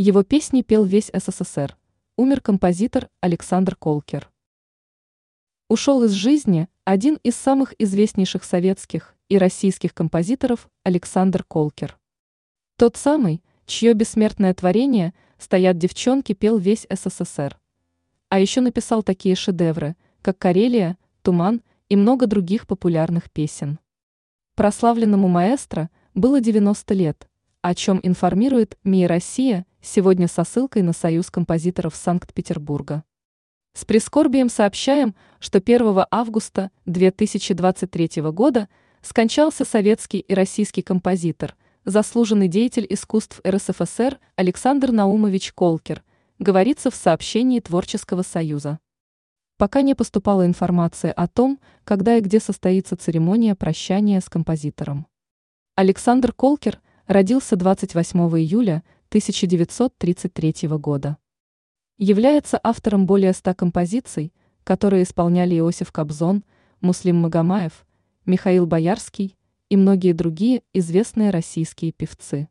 Его песни пел весь СССР. Умер композитор Александр Колкер. Ушел из жизни один из самых известнейших советских и российских композиторов Александр Колкер. Тот самый, чье бессмертное творение «Стоят девчонки» пел весь СССР. А еще написал такие шедевры, как «Карелия», «Туман» и много других популярных песен. Прославленному маэстро было 90 лет, о чем информирует МИИ «Россия» сегодня со ссылкой на Союз композиторов Санкт-Петербурга. С прискорбием сообщаем, что 1 августа 2023 года скончался советский и российский композитор, заслуженный деятель искусств РСФСР Александр Наумович Колкер, говорится в сообщении Творческого союза. Пока не поступала информация о том, когда и где состоится церемония прощания с композитором. Александр Колкер родился 28 июля 1933 года. Является автором более ста композиций, которые исполняли Иосиф Кобзон, Муслим Магомаев, Михаил Боярский и многие другие известные российские певцы.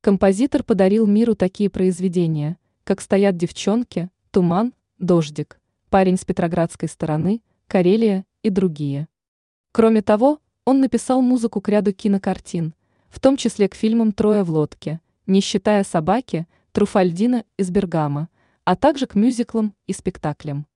Композитор подарил миру такие произведения, как «Стоят девчонки», «Туман», «Дождик», «Парень с Петроградской стороны», «Карелия» и другие. Кроме того, он написал музыку к ряду кинокартин, в том числе к фильмам «Трое в лодке», не считая собаки, Труфальдина из Бергама, а также к мюзиклам и спектаклям.